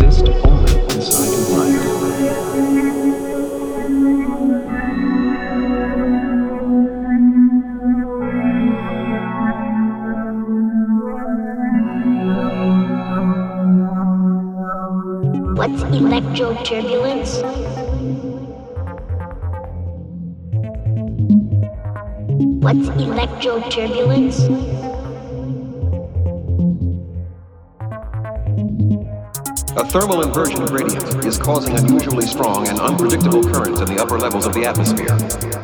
exist only inside mind. What's electroturbulence? What's? A thermal inversion gradient is causing unusually strong and unpredictable currents in the upper levels of the atmosphere.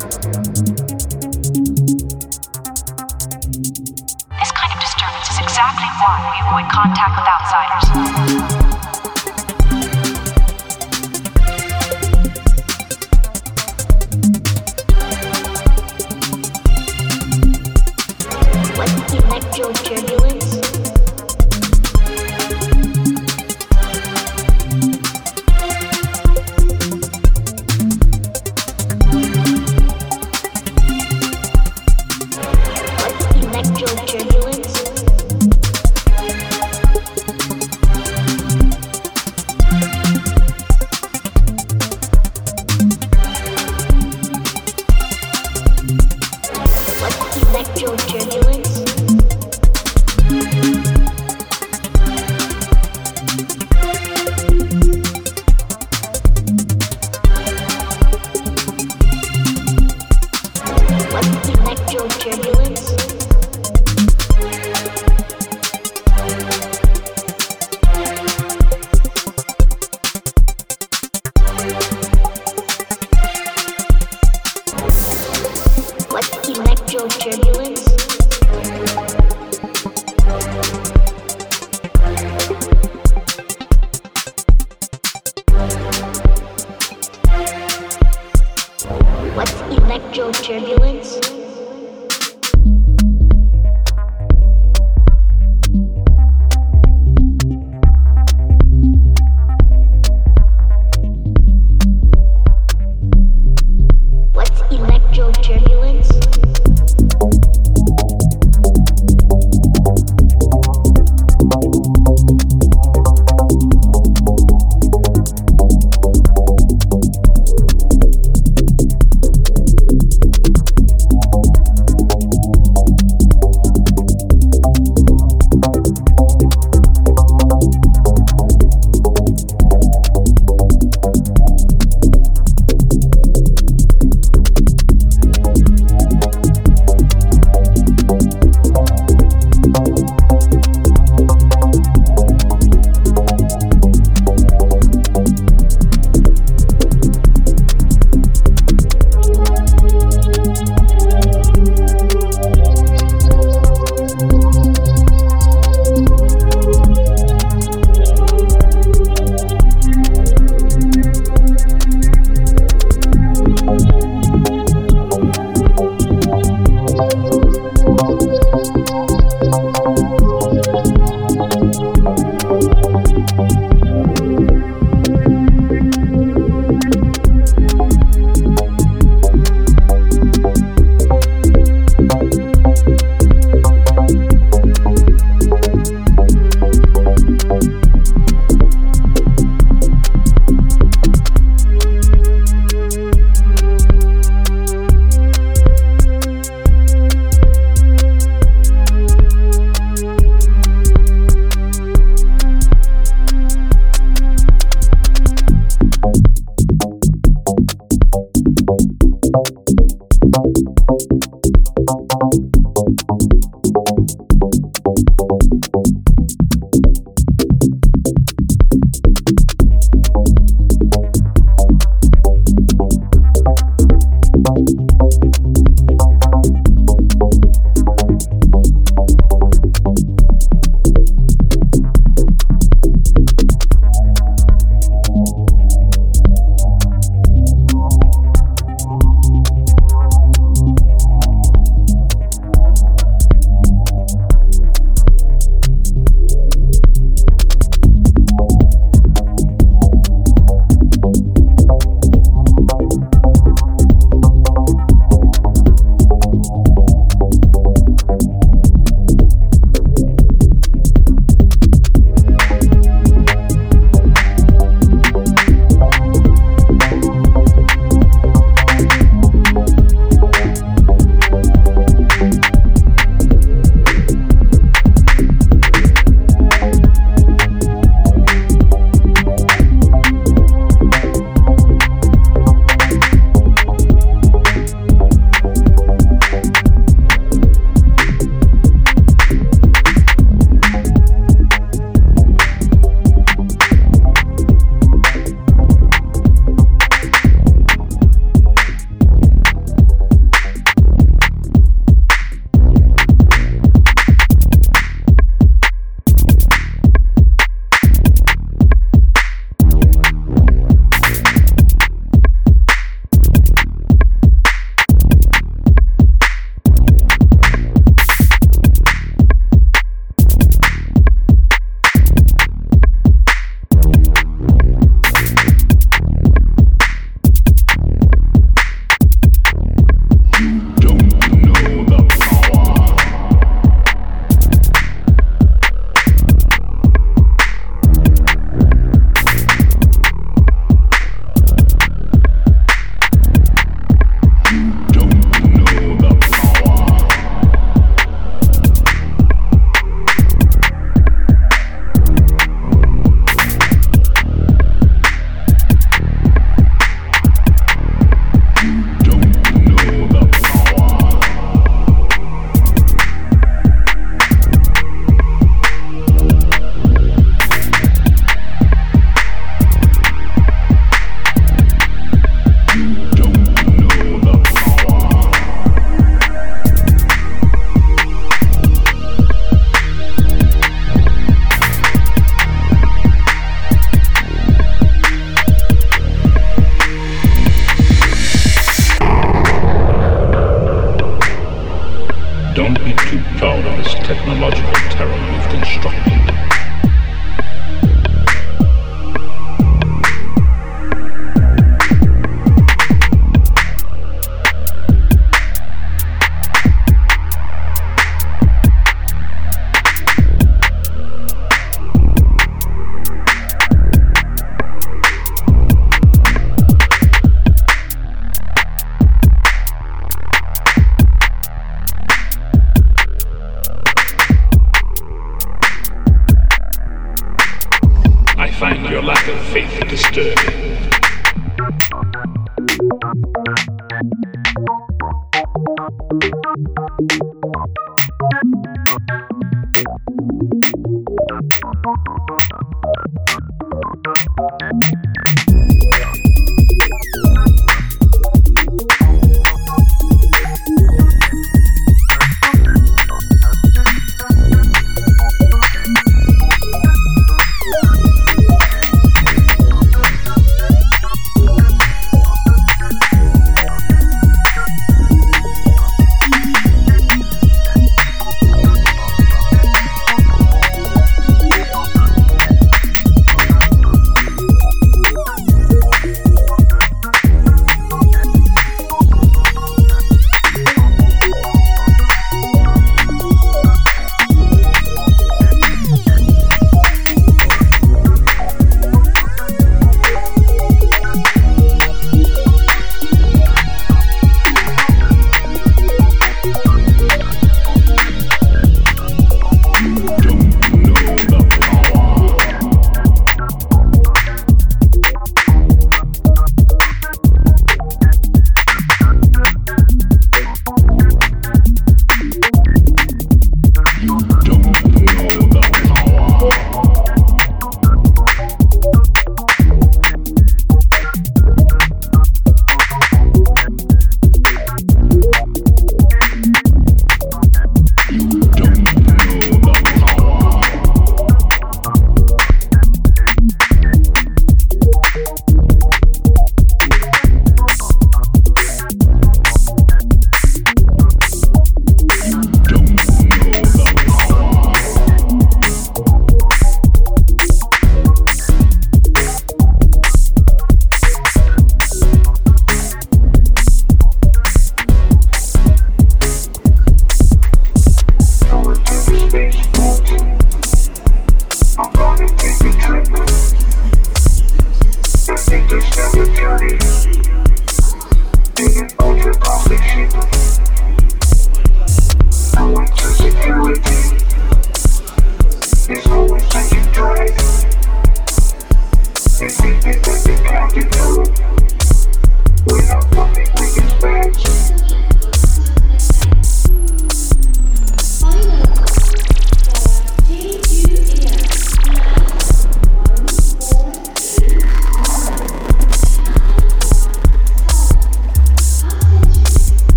your lack of faith disturbing.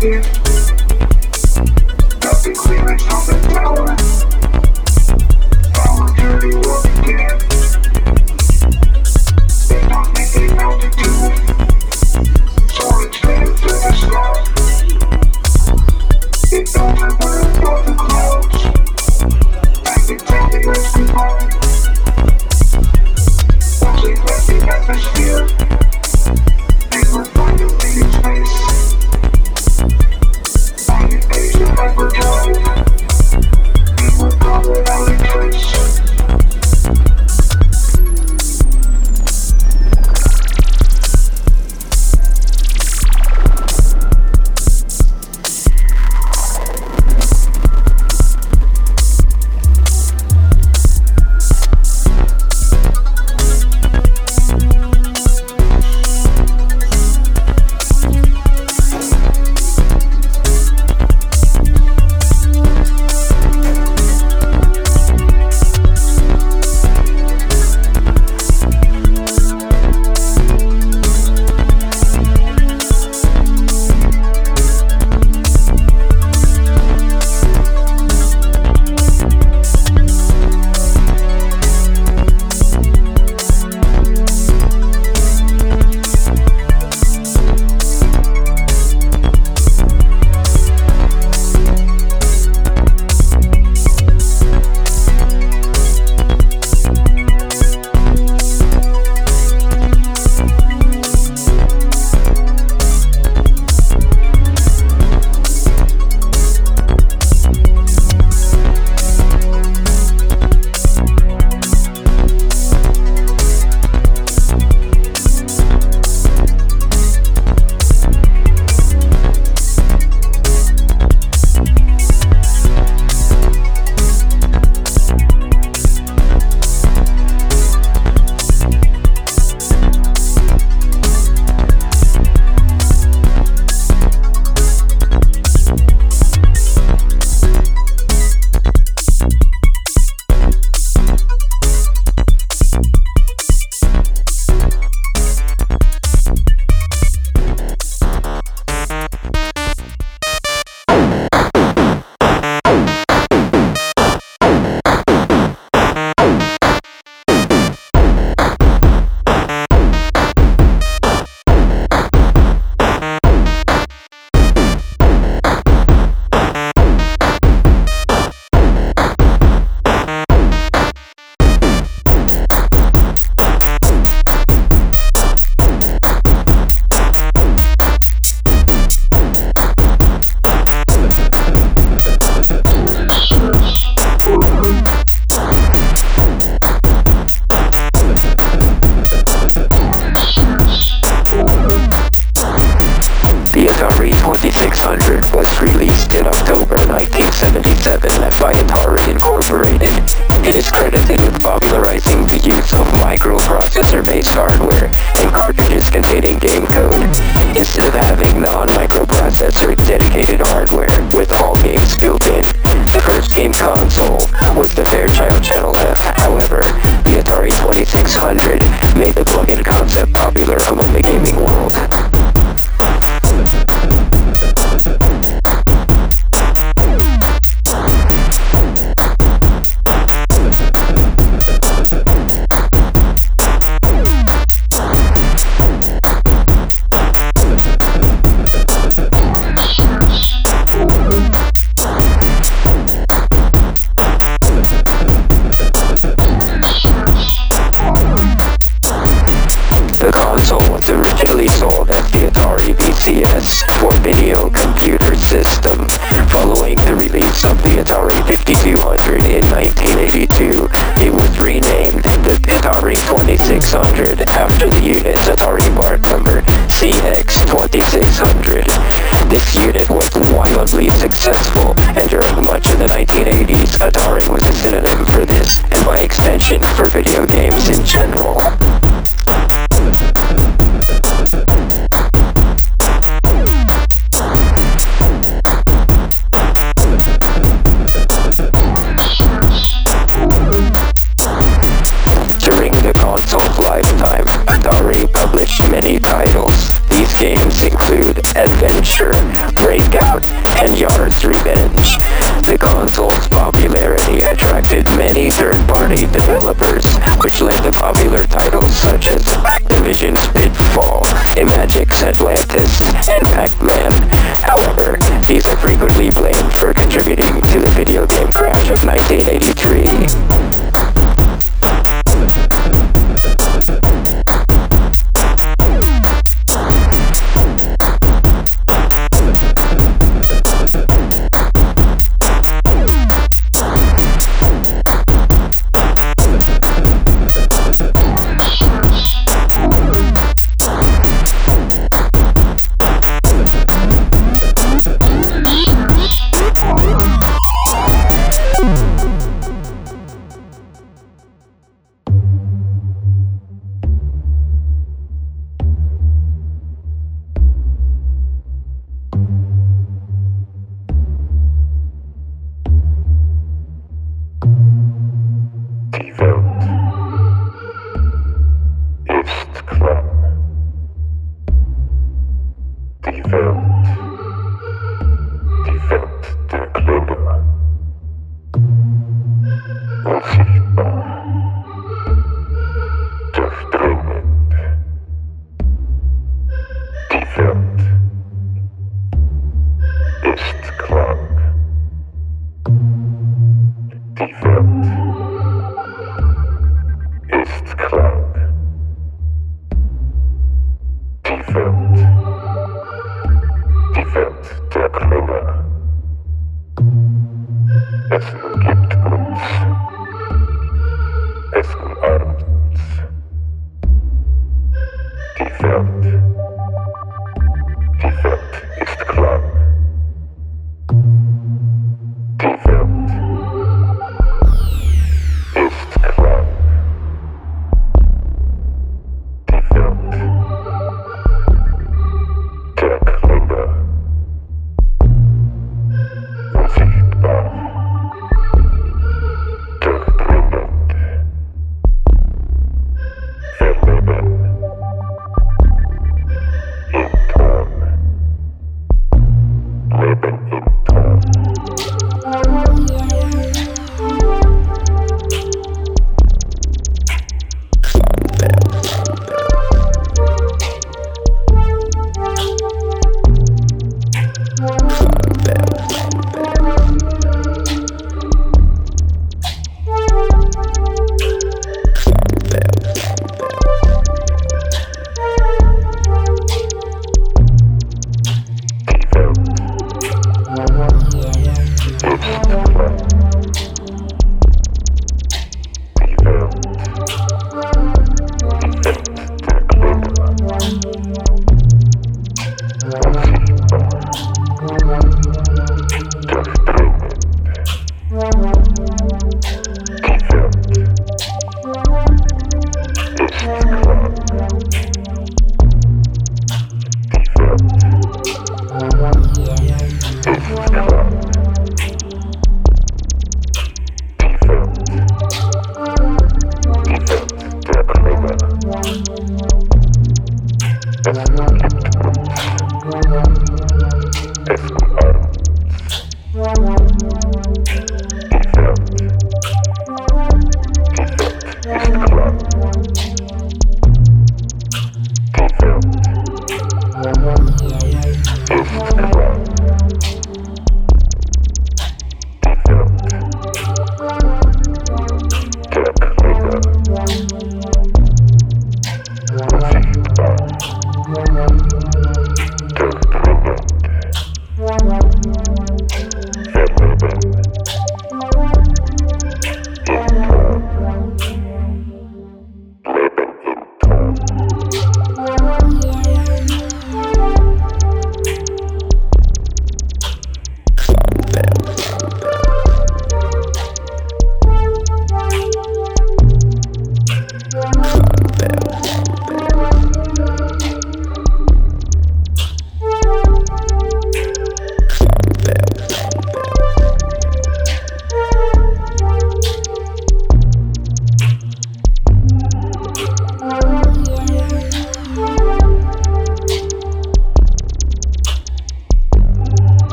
Power